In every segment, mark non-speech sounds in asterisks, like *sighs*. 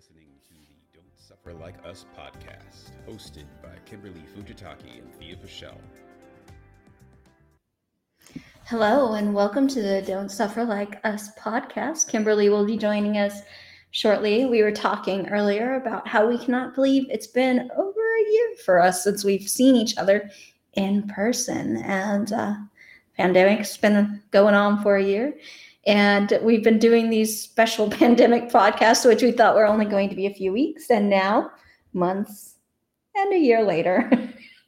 listening to the Don't Suffer Like Us podcast, hosted by Kimberly Fujitaki and Thea Pichelle. Hello, and welcome to the Don't Suffer Like Us podcast. Kimberly will be joining us shortly. We were talking earlier about how we cannot believe it's been over a year for us since we've seen each other in person. And uh, pandemic's been going on for a year. And we've been doing these special *laughs* pandemic podcasts, which we thought were only going to be a few weeks. And now, months and a year later,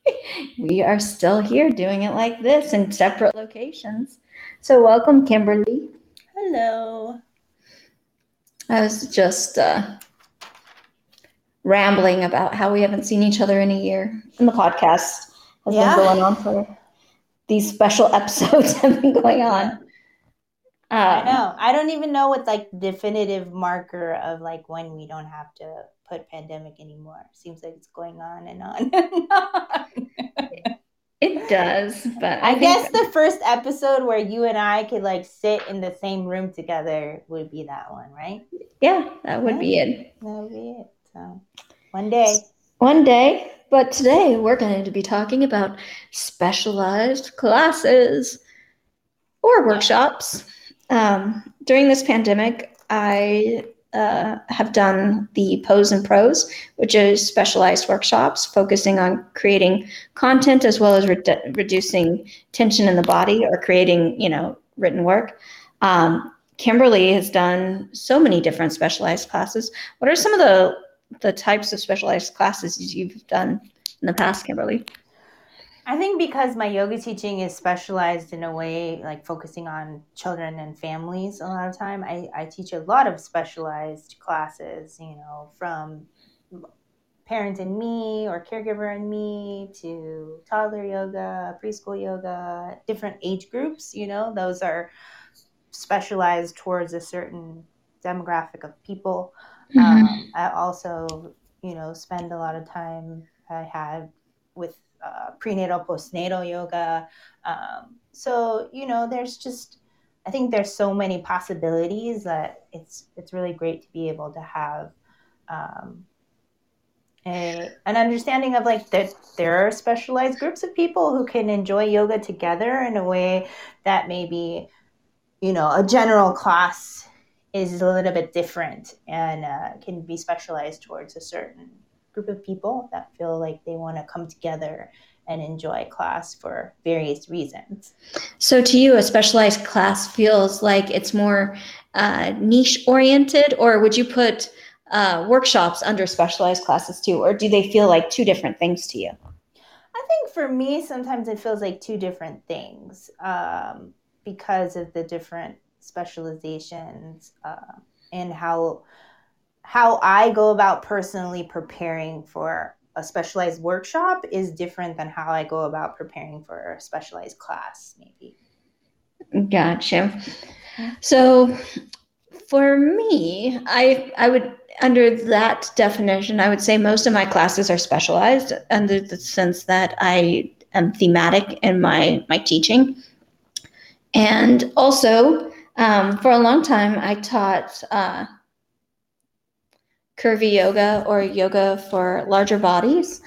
*laughs* we are still here doing it like this in separate locations. So, welcome, Kimberly. Hello. I was just uh, rambling about how we haven't seen each other in a year. And the podcast has Yeah. been going on for these special *laughs* episodes have been going on. I Um, know. I don't even know what like definitive marker of like when we don't have to put pandemic anymore. Seems like it's going on and on *laughs* and on. It does, but I, I guess the first episode where you and I could like sit in the same room together would be that one, right? yeah, that would be it. That would be it. So one day. One day, but today we're going to be talking about specialized classes or workshops. Um, during this pandemic, I uh, have done the Pose and Prose, which is specialized workshops focusing on creating content as well as redu- reducing tension in the body or creating, you know, written work. Um, Kimberly has done so many different specialized classes. What are some of the the types of specialized classes you've done in the past, Kimberly? I think because my yoga teaching is specialized in a way, like focusing on children and families a lot of time, I, I teach a lot of specialized classes, you know, from parent and me or caregiver and me to toddler yoga, preschool yoga, different age groups, you know, those are specialized towards a certain demographic of people. Um, I also, you know, spend a lot of time I had with uh, prenatal, postnatal yoga. Um, so you know, there's just I think there's so many possibilities that it's it's really great to be able to have um, a, an understanding of like that there are specialized groups of people who can enjoy yoga together in a way that maybe you know a general class is a little bit different and uh, can be specialized towards a certain group of people that feel like they want to come together and enjoy class for various reasons. So, to you, a specialized class feels like it's more uh, niche oriented, or would you put uh, workshops under specialized classes too, or do they feel like two different things to you? I think for me, sometimes it feels like two different things um, because of the different specializations uh, and how how I go about personally preparing for a specialized workshop is different than how I go about preparing for a specialized class, maybe. Gotcha. So, for me, I I would under that definition, I would say most of my classes are specialized under the sense that I am thematic in my my teaching, and also um, for a long time I taught uh, curvy yoga or yoga for larger bodies,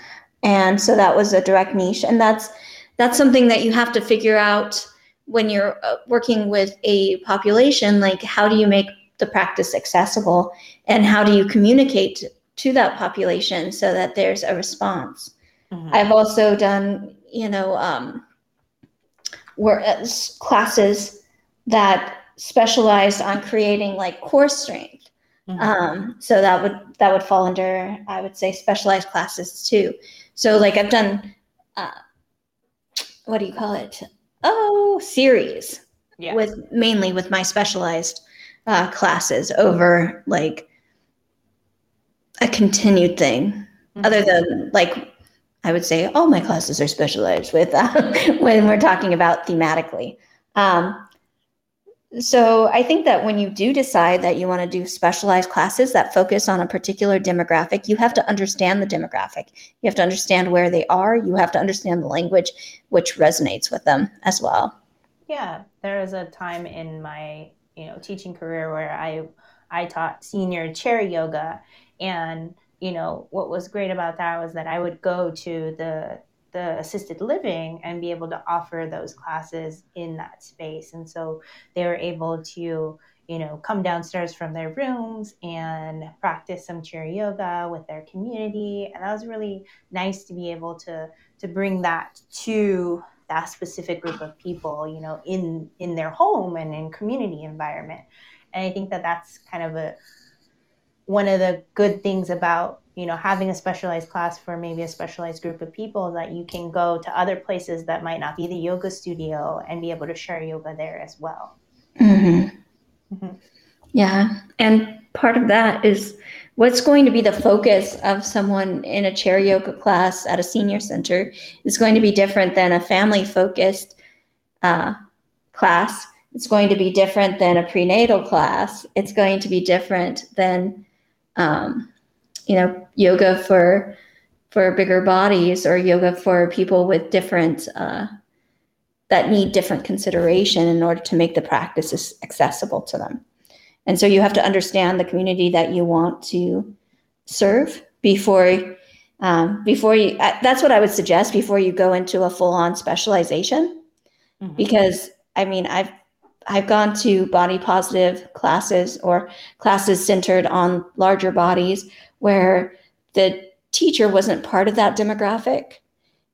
and so that was a direct niche, and that's that's something that you have to figure out when you're uh, working with a population like how do you make the practice accessible? And how do you communicate to that population so that there's a response? I've also done you know um, where s- classes that specialized on creating like core strength Mhm. um, so that would that would fall under i would say specialized classes too so like i've done uh, what do you call it oh series yeah. with mainly with my specialized uh, classes over like a continued thing Mhm. other than like i would say all my classes are specialized with uh, *laughs* when we're talking about thematically um, so i think that when you do decide that you want to do specialized classes that focus on a particular demographic you have to understand the demographic. You have to understand where they are. You have to understand the language which resonates with them as well. Yeah, there was a time in my you know teaching career where I I taught senior chair yoga. And, you know, what was great about that was that I would go to the the assisted living and be able to offer those classes in that space. And so they were able to, you know, come downstairs from their rooms and practice some chair yoga with their community. And that was really nice to be able to to bring that to that specific group of people, you know, in in their home and in community environment. And I think that that's kind of a one of the good things about you know having a specialized class for maybe a specialized group of people that you can go to other places that might not be the yoga studio and be able to share yoga there as well Mm-hmm. Mm-hmm. Yeah. And part of that is what's going to be the focus of someone in a chair yoga class at a senior center is going to be different than a family focused uh, class. It's going to be different than a prenatal class. It's going to be different than, um, you know, yoga for for bigger bodies or yoga for people with different uh, that need different consideration in order to make the practices accessible to them. And so you have to understand the community that you want to serve before um, before you. Uh, that's what I would suggest before you go into a full on specialization, mm-hmm. because I mean I've I've gone to body positive classes or classes centered on larger bodies where the teacher wasn't part of that demographic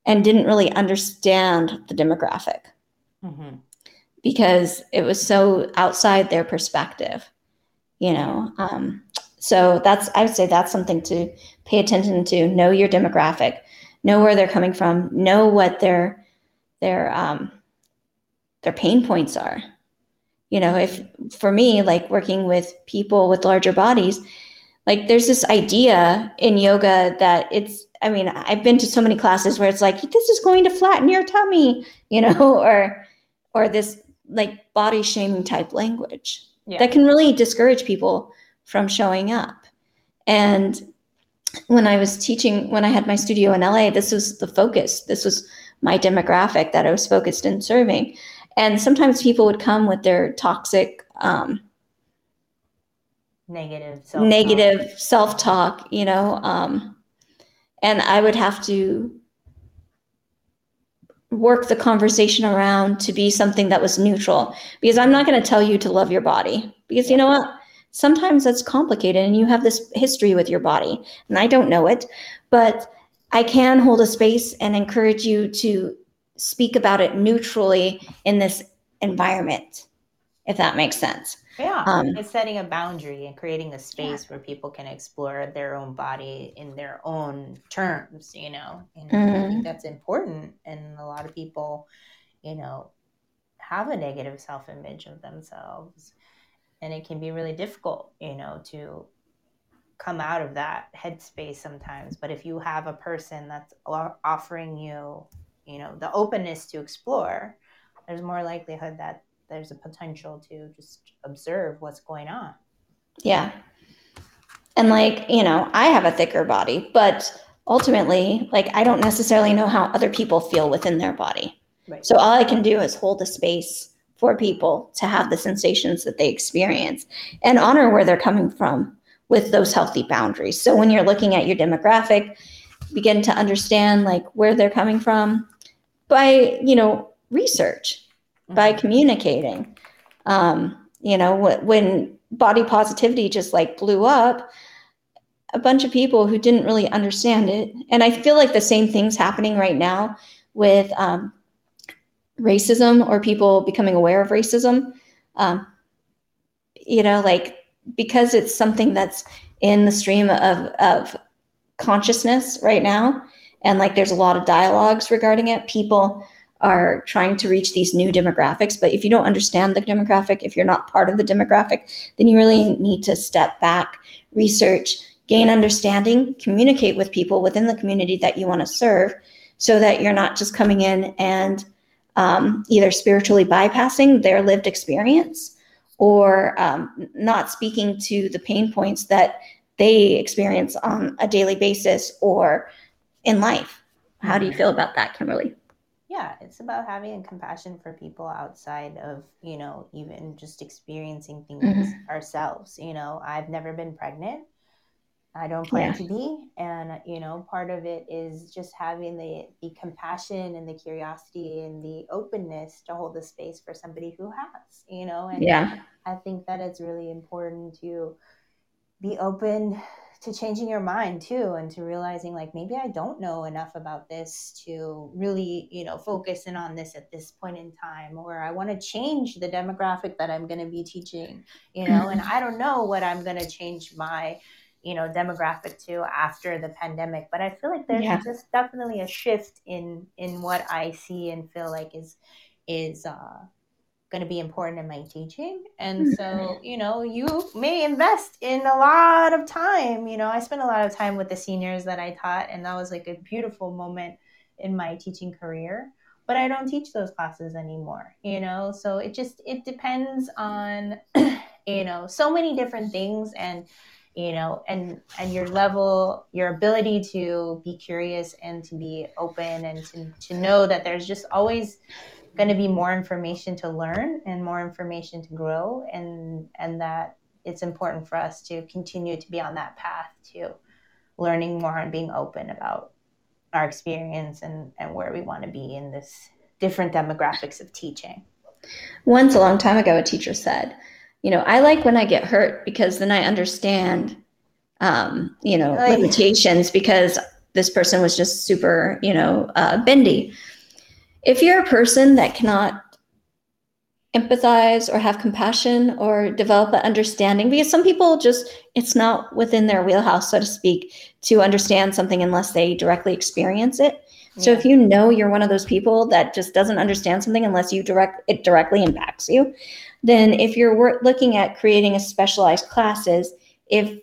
and didn't really understand the demographic. Mm-hmm. because it was so outside their perspective you know um, so that's i would say that's something to pay attention to. Know your demographic. Know where they're coming from. Know what their their um, their pain points are. You know if for me like working with people with larger bodies like there's this idea in yoga that it's I mean, I've been to so many classes where it's like, this is going to flatten your tummy, you know, *laughs* or or this like body shaming type language yeah. that can really discourage people from showing up. And when I was teaching, when I had my studio in LA, this was the focus. This was my demographic that I was focused in serving. And sometimes people would come with their toxic, um, negative, self-talk. negative self-talk, you know, um, and I would have to work the conversation around to be something that was neutral because I'm not going to tell you to love your body because you know what? Sometimes that's complicated and you have this history with your body and I don't know it, but I can hold a space and encourage you to speak about it neutrally in this environment, if that makes sense. Yeah, um, it's setting a boundary and creating a space yeah. where people can explore their own body in their own terms, you know. And mm-hmm. I think mm-hmm. that's important. And a lot of people, you know, have a negative self image of themselves. And it can be really difficult, you know, to come out of that headspace sometimes. But if you have a person that's offering you, you know, the openness to explore, there's more likelihood that there's a potential to just observe what's going on. Yeah. And like, you know, I have a thicker body, but ultimately, like, I don't necessarily know how other people feel within their body. Right. So all I can do is hold a space for people to have the sensations that they experience and honor where they're coming from with those healthy boundaries. So when you're looking at your demographic, begin to understand like where they're coming from by, you know, research by mm-hmm. communicating. Um, you know, when body positivity just like blew up, a bunch of people who didn't really understand it. And I feel like the same thing's happening right now with um, racism or people becoming aware of racism. Um, you know, like because it's something that's in the stream of, of consciousness right now, and like there's a lot of dialogues regarding it, people are trying to reach these new demographics. But if you don't understand the demographic, if you're not part of the demographic, then you really need to step back, research, gain understanding, communicate with people within the community that you want to serve so that you're not just coming in and um, either spiritually bypassing their lived experience or um, not speaking to the pain points that they experience on a daily basis or in life. How do you feel about that, Kimberly? Yeah, it's about having compassion for people outside of, you know, even just experiencing things Mhm. ourselves. You know, I've never been pregnant. I don't plan Yeah. to be. And, you know, part of it is just having the, the compassion and the curiosity and the openness to hold the space for somebody who has, you know, and Yeah. I think that it's really important to be open to changing your mind too and to realizing like maybe I don't know enough about this to really, you know, focus in on this at this point in time or I want to change the demographic that I'm going to be teaching, you know, and I don't know what I'm going to change my you know demographic to after the pandemic but i feel like there's Yeah. just definitely a shift in in what i see and feel like is is uh going to be important in my teaching. And Mhm. so, you know, you may invest in a lot of time. You know, I spent a lot of time with the seniors that I taught, and that was like a beautiful moment in my teaching career. But I don't teach those classes anymore, you know? So it just, it depends on, *clears throat* you know, so many different things and, you know, and, and your level, your ability to be curious and to be open and to, to know that there's just always, going to be more information to learn and more information to grow and and that it's important for us to continue to be on that path to learning more and being open about our experience and and where we want to be in this different demographics of teaching Once a long time ago, a teacher said, you know, I like when I get hurt because then I understand, um, you know, Like- limitations because this person was just super, you know, uh, bendy. If you're a person that cannot empathize or have compassion or develop that understanding, because some people just, it's not within their wheelhouse, so to speak, to understand something unless they directly experience it. So if you know you're one of those people that just doesn't understand something unless you direct it directly impacts you, then if you're looking at creating a specialized classes, if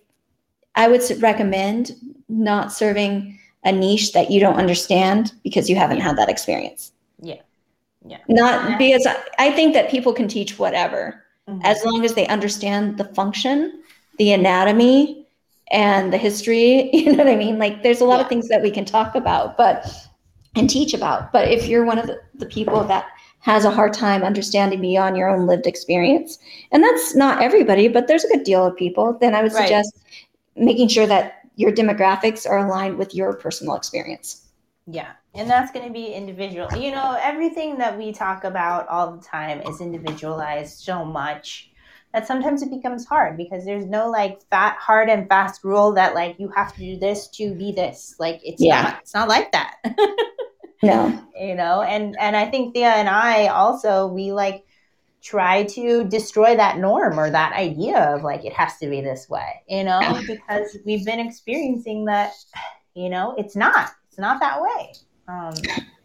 I would recommend not serving a niche that you don't understand because you haven't had that experience. Yeah. Yeah. Not because I, I think that people can teach whatever Mhm. as long as they understand the function, the anatomy, and the history. *laughs* You know what I mean? Like there's a lot of things that we can talk about, but and teach about. But if you're one of the, the people that has a hard time understanding beyond your own lived experience, and that's not everybody, but there's a good deal of people, then I would Right. suggest making sure that your demographics are aligned with your personal experience. Yeah. And that's going to be individual. You know, everything that we talk about all the time is individualized so much that sometimes it becomes hard because there's no like fat, hard and fast rule that like you have to do this to be this. Like it's Yeah. not, it's not like that. *laughs* No. you know, and and I think Thea and I also we like try to destroy that norm or that idea of like it has to be this way, you know, because we've been experiencing that, you know, it's not. It's not that way. Um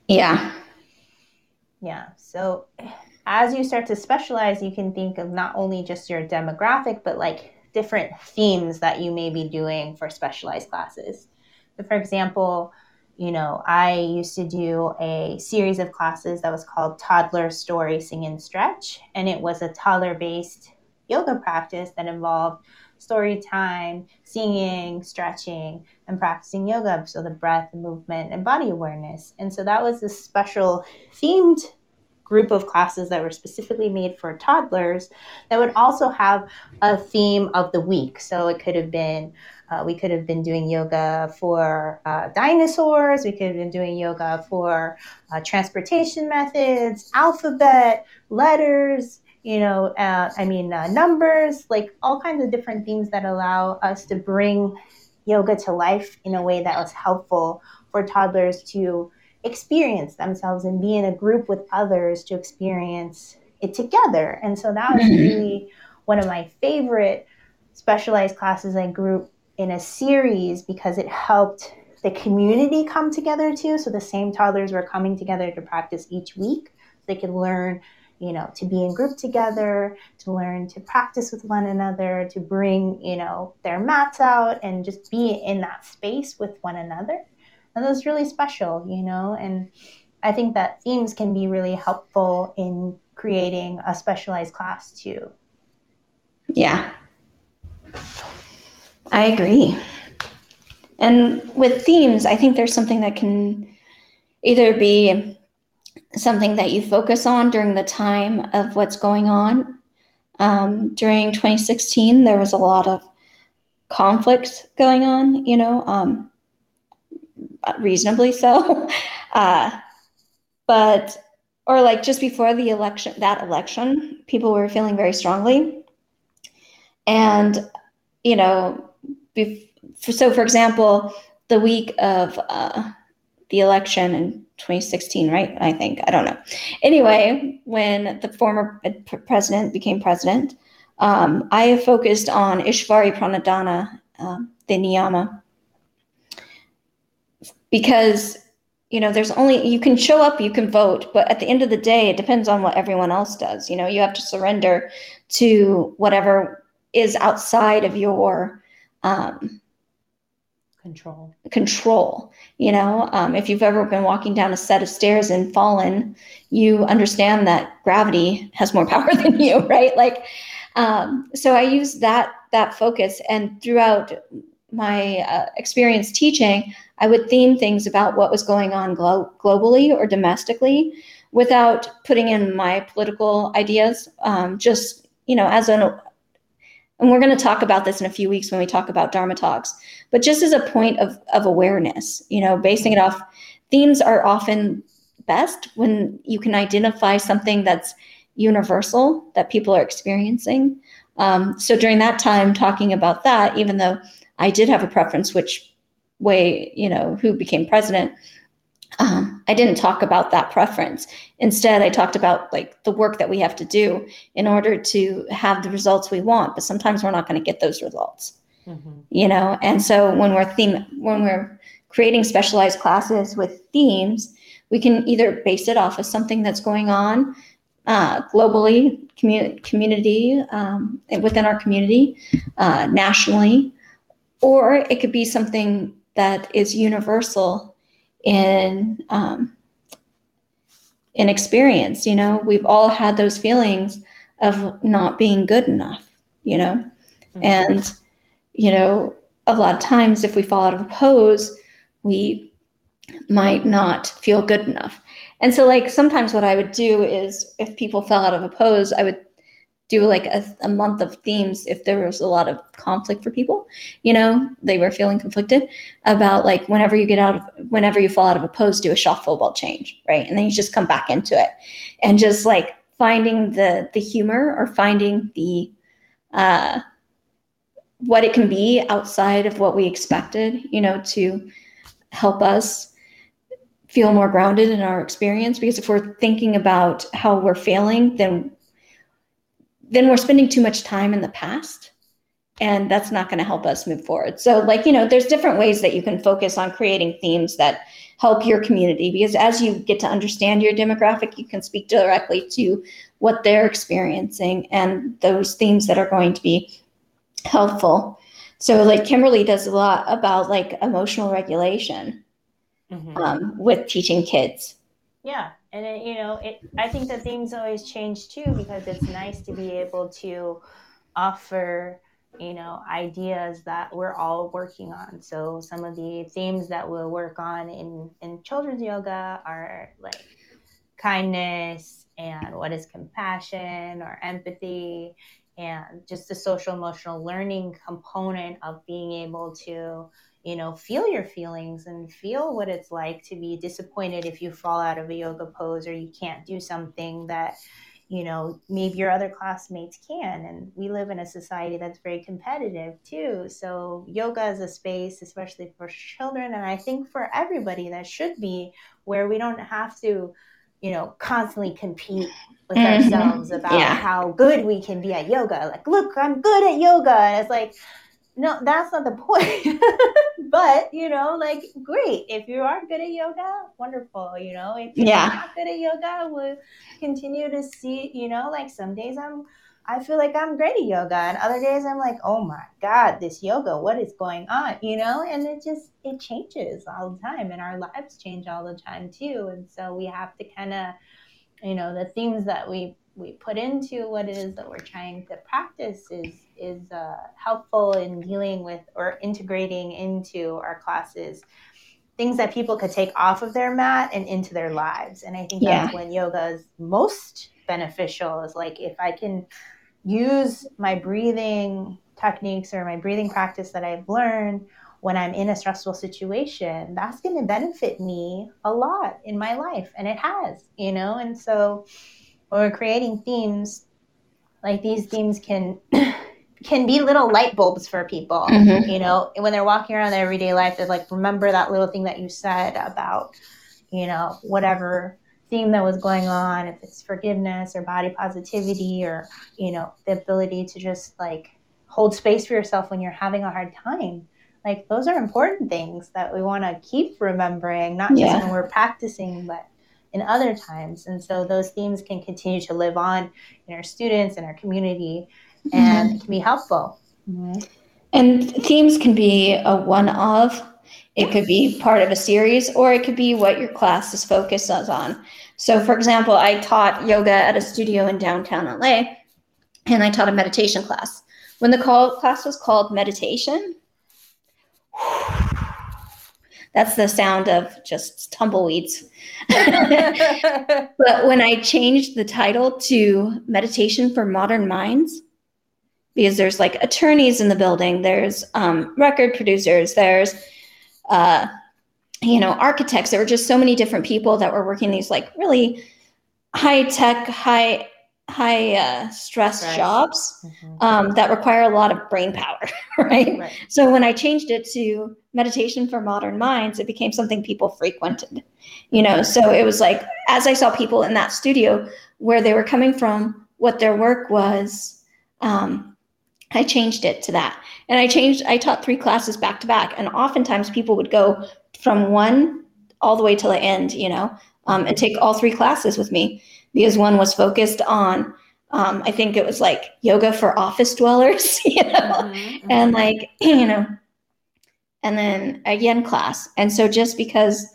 Yeah. yeah. So as you start to specialize, you can think of not only just your demographic, but like different themes that you may be doing for specialized classes. So, for example, you know, I used to do a series of classes that was called Toddler Story Sing and Stretch, and it was a toddler based yoga practice that involved story time, singing, stretching, and practicing yoga. So the breath, movement, and body awareness. And so that was a special themed group of classes that were specifically made for toddlers that would also have a theme of the week. So it could have been, uh, we could have been doing yoga for uh, dinosaurs, we could have been doing yoga for uh, transportation methods, alphabet, letters, you know, uh, I mean, uh, numbers, like all kinds of different themes that allow us to bring yoga to life in a way that was helpful for toddlers to experience themselves and be in a group with others to experience it together. And so that was Mhm. really one of my favorite specialized classes I grew in a series because it helped the community come together too. So the same toddlers were coming together to practice each week. They could learn, you know, to be in group together, to learn to practice with one another, to bring, you know, their mats out and just be in that space with one another. And that's really special, you know, and I think that themes can be really helpful in creating a specialized class too. Yeah. I agree. And with themes, I think there's something that can either be something that you focus on during the time of what's going on. Um, during 2016, there was a lot of conflict going on, you know, um, reasonably so. *laughs* Uh, but, or like just before the election, that election, people were feeling very strongly. And, you know, bef- so for example, the week of uh, the election in 2016, right? I think. I don't know. Anyway, when the former president became president, um, I focused on Ishvara Pranidhana, uh, the niyama, because you know there's only you can show up you can vote but at the end of the day it depends on what everyone else does you know you have to surrender to whatever is outside of your um, control. Control you know um, if you've ever been walking down a set of stairs and fallen you understand that gravity has more *laughs* power than you right? Like um, so i use that that focus. And throughout my uh, experience teaching i would theme things about what was going on glo- globally or domestically without putting in my political ideas um, just you know as an and we're going to talk about this in a few weeks when we talk about Dharma talks, but just as a point of, of awareness, you know, basing it off themes are often best when you can identify something that's universal that people are experiencing. Um, so during that time, talking about that, even though I did have a preference which way, you know, who became president, um, I didn't talk about that preference. Instead, I talked about like the work that we have to do in order to have the results we want. But sometimes we're not going to get those results, mm-hmm. you know. And so when we're theme when we're creating specialized classes with themes, we can either base it off of something that's going on uh, globally, commu- community um, within our community, uh, nationally, or it could be something that is universal in um, in experience. You know, we've all had those feelings of not being good enough. You know, mm-hmm. and you know, a lot of times if we fall out of a pose, we might not feel good enough. And so, like, sometimes what I would do is if people fell out of a pose, I would do like a, a, month of themes if there was a lot of conflict for people you know? They were feeling conflicted about like whenever you get out of whenever you fall out of a pose do a shuffle ball change right? And then you just come back into it. And just like finding the the humor or finding the uh what it can be outside of what we expected you know to help us feel more grounded in our experience. Because if we're thinking about how we're failing then then we're spending too much time in the past and that's not going to help us move forward. So like you know there's different ways that you can focus on creating themes that help your community because as you get to understand your demographic you can speak directly to what they're experiencing and those themes that are going to be helpful. So like kimberly does a lot about like emotional regulation mm-hmm. um, with teaching kids. Yeah and it, you know it i think the themes always change too because it's nice to be able to offer you know ideas that we're all working on. So some of the themes that we'll work on in in children's yoga are like kindness and what is compassion or empathy and just the social emotional learning component of being able to you know, feel your feelings and feel what it's like to be disappointed if you fall out of a yoga pose or you can't do something that, you know, maybe your other classmates can. And we live in a society that's very competitive too. So, yoga is a space, especially for children, and I think for everybody, that should be where we don't have to, you know, constantly compete with mm-hmm. ourselves about yeah. how good we can be at yoga. Like, look, I'm good at yoga. And it's like, no, that's not the point. *laughs* but you know, like great. If you are good at yoga, wonderful. You know, if you're yeah. not good at yoga, we'll continue to see, you know, like some days I'm I feel like I'm great at yoga and other days I'm like, oh my God, this yoga, what is going on? You know, and it just it changes all the time and our lives change all the time too. And so we have to kind of, you know, the themes that we we put into what it is that we're trying to practice is is uh, helpful in dealing with or integrating into our classes things that people could take off of their mat and into their lives. And I think Yeah. that's when yoga is most beneficial is like if I can use my breathing techniques or my breathing practice that I've learned when I'm in a stressful situation, that's going to benefit me a lot in my life. And it has, you know? And so when we're creating themes, like these themes can *clears throat* can be little light bulbs for people Mhm. you know when they're walking around their everyday life they're like remember that little thing that you said about you know whatever theme that was going on if it's forgiveness or body positivity or you know the ability to just like hold space for yourself when you're having a hard time like those are important things that we want to keep remembering not just Yeah. when we're practicing but in other times and so those themes can continue to live on in our students and our community and it can be helpful mm-hmm. And themes can be a one of, it could be part of a series, or it could be what your class is focused on. So, for example, I taught yoga at a studio in downtown LA, and I taught a meditation class. When the call, class was called meditation, that's the sound of just tumbleweeds. *laughs* *laughs* But when I changed the title to Meditation for Modern Minds, because there's like attorneys in the building, there's um, record producers, there's, uh, you know, architects. There were just so many different people that were working these like really high tech, high high uh, stress Stress. jobs um, that require a lot of brain power, *laughs* right? Right. So when I changed it to meditation for modern minds, it became something people frequented. You know, so it was like as I saw people in that studio where they were coming from, what their work was, um, I changed it to that. And I changed. I taught three classes back to back, and oftentimes people would go from one all the way to the end. You know, um, and take all three classes with me because one was focused on. Um, I think it was like yoga for office dwellers. *laughs* You know Mhm, and like *clears throat* you know and then a yin class and so just because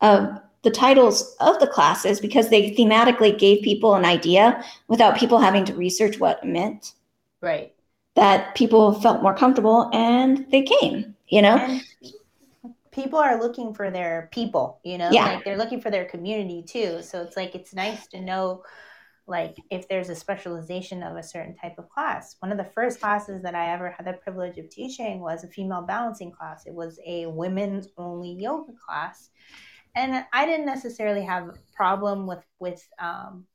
of the titles of the classes because they thematically gave people an idea without people having to research what it meant right that people felt more comfortable and they came you know? And people are looking for their people you know? Yeah. like they're looking for their community too. So it's like it's nice to know like if there's a specialization of a certain type of class. One of the first classes that i ever had the privilege of teaching was a female balancing class. It was a women's only yoga class. And i didn't necessarily have a problem with with um,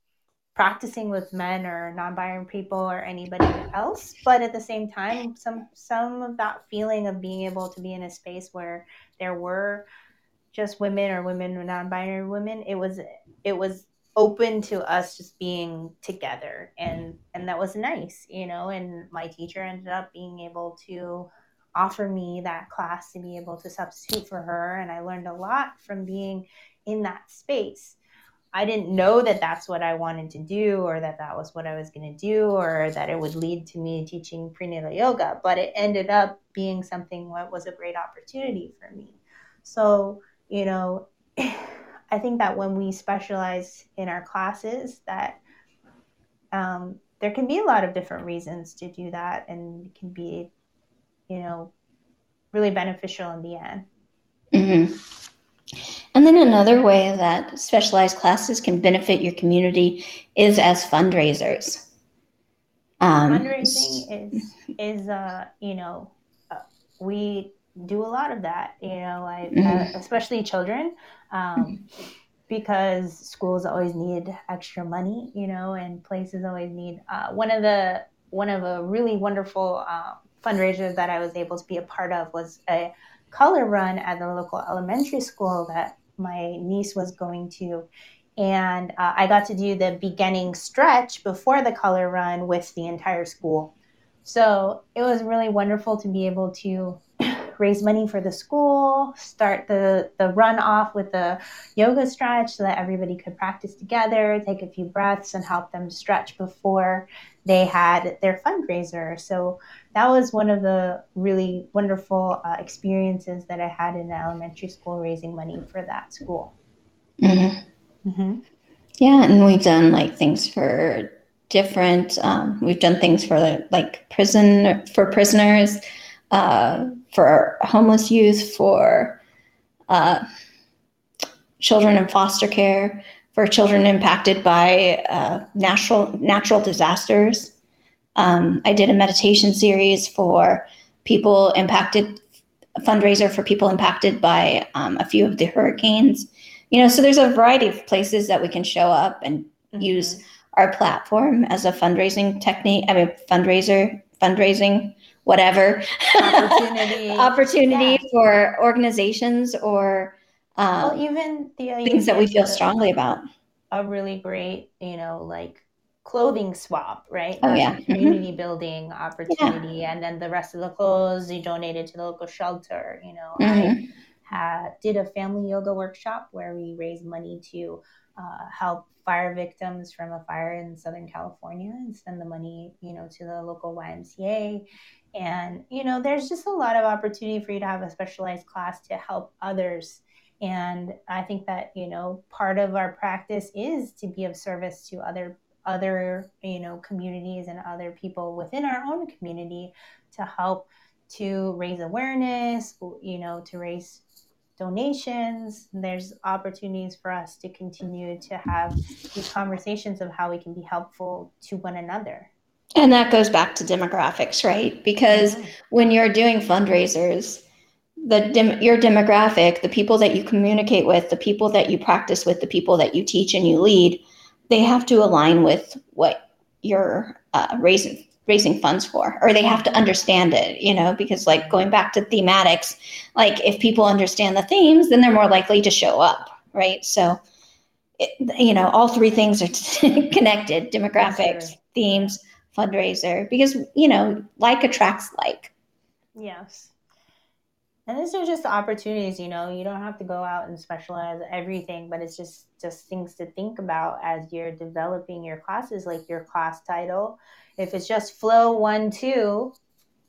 practicing with men or non-binary people or anybody else but at the same time some some of that feeling of being able to be in a space where there were just women or women or non-binary women it was it was open to us just being together. And and that was nice you know and my teacher ended up being able to offer me that class to be able to substitute for her. And i learned a lot from being in that space I didn't know that that's what I wanted to do or that that was what I was going to do or that it would lead to me teaching prenatal yoga, but it ended up being something that was a great opportunity for me. So, you know, *sighs* I think that when we specialize in our classes that um, there can be a lot of different reasons to do that and it can be, you know, really beneficial in the end. hmm and then another way that specialized classes can benefit your community is as fundraisers um, fundraising is is uh you know uh, we do a lot of that you know I, Mhm. uh, especially children um, because schools always need extra money you know and places always need uh, one of the one of a really wonderful fundraisers that i was able to be a part of was a color run at the local elementary school that my niece was going to and uh, I got to do the beginning stretch before the color run with the entire school. So it was really wonderful to be able to *clears throat* raise money for the school, start the, the run off with the yoga stretch so that everybody could practice together, take a few breaths, and help them stretch before they had their fundraiser. So that was one of the really wonderful uh, experiences that I had in the elementary school raising money for that school. mhm. Mm-hmm. Yeah, and we've done like things for different. Um, we've done things for like prison for prisoners, uh, for homeless youth, for uh, children in foster care, for children impacted by uh, natural natural disasters. Um, I did a meditation series for people impacted, a fundraiser for people impacted by um, a few of the hurricanes. You know, so there's a variety of places that we can show up and Mm-hmm. use our platform as a fundraising technique. I mean, fundraiser, fundraising, whatever Opportunity. *laughs* opportunity Yeah. for organizations or um, well, even the things that we feel strongly about. a really great, you know, like clothing swap, right? Oh, yeah. *laughs* community building opportunity, and then the rest of the clothes you donated to the local shelter. You know, I Mhm. had did a family yoga workshop where we raised money to uh, help fire victims from a fire in Southern California and send the money, you know, to the local YMCA. And you know, there's just a lot of opportunity for you to have a specialized class to help others. And I think that you know, part of our practice is to be of service to other other you know communities and other people within our own community to help to raise awareness you know to raise donations. There's opportunities for us to continue to have these conversations of how we can be helpful to one another. And that goes back to demographics, right? Because when you're doing fundraisers, the dem- your demographic, the people that you communicate with, the people that you practice with, the people that you teach and you lead, they have to align with what you're uh, raising raising funds for, or they have to understand it. You know, because like going back to thematics, like if people understand the themes, then they're more likely to show up, right? So. It, you know, all three things are *laughs* connected: demographics, themes, fundraiser because you know like attracts like Yes. And these are just opportunities, you know, you don't have to go out and specialize everything, but it's just just things to think about as you're developing your classes, like your class title. If it's just flow one, two,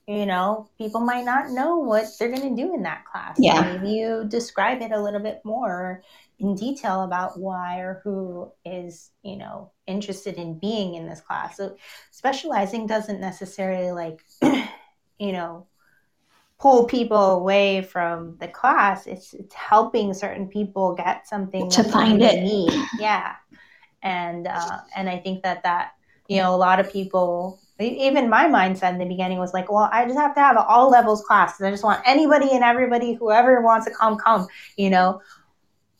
you know, people might not know what they're gonna do in that class. Yeah. Maybe you describe it a little bit more in detail about why or who is, you know, interested in being in this class. So specializing doesn't necessarily like, *clears throat* you know, pull people away from the class. It's it's helping certain people get something To find it. Need. Yeah, and uh, and I think that that you know a lot of people. Even my mindset in the beginning was like, well, I just have to have an all levels class. I just want anybody and everybody, whoever wants to come, come. You know,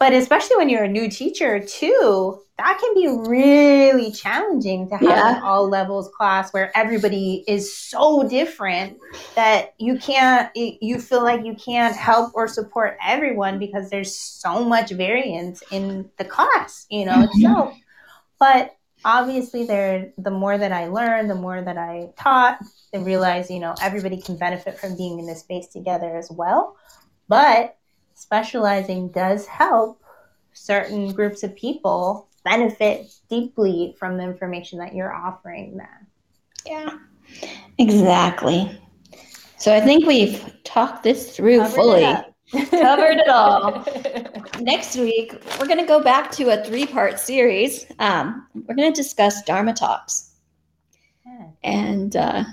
but especially when you're a new teacher too, that can be really challenging to have Yeah. an all levels class where everybody is so different that you can't you feel like you can't help or support everyone because there's so much variance in the class, you know, Mhm. itself. But obviously there the more that I learned, the more that I taught, I realized, you know, everybody can benefit from being in this space together as well. But specializing does help certain groups of people benefit deeply from the information that you're offering them. yeah exactly so i think we've talked this through Covered fully up. *laughs* Covered it all. *laughs* next week we're going to go back to a three part series um, we're going to discuss dharma talks Yeah. and uh,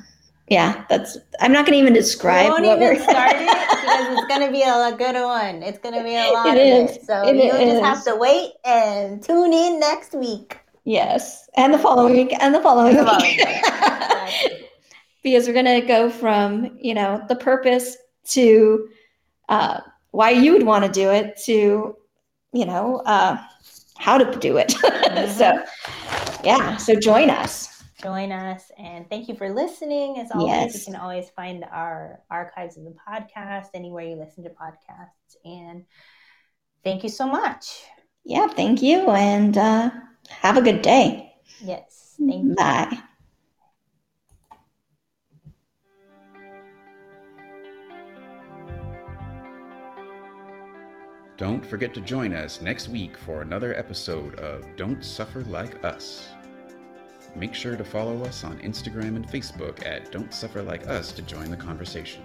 yeah that's i'm not going to even describe We won't what even start it *laughs* because it's gonna be a good one. It's gonna be a lot It of is. it. So It you is. just have to wait and tune in next week. yes and the following week and the following the week following week. Exactly. *laughs* because we're going to go from you know the purpose to uh, why you would want to do it to you know uh, how to do it *laughs* so yeah so join us Join us and thank you for listening. As always, Yes. you can always find our archives of the podcast anywhere you listen to podcasts. And thank you so much. yeah thank you and uh, have a good day Yes. Thank you. bye Don't forget to join us next week for another episode of Don't Suffer Like Us. Make sure to follow us on Instagram and Facebook at Don't Suffer Like Us to join the conversation.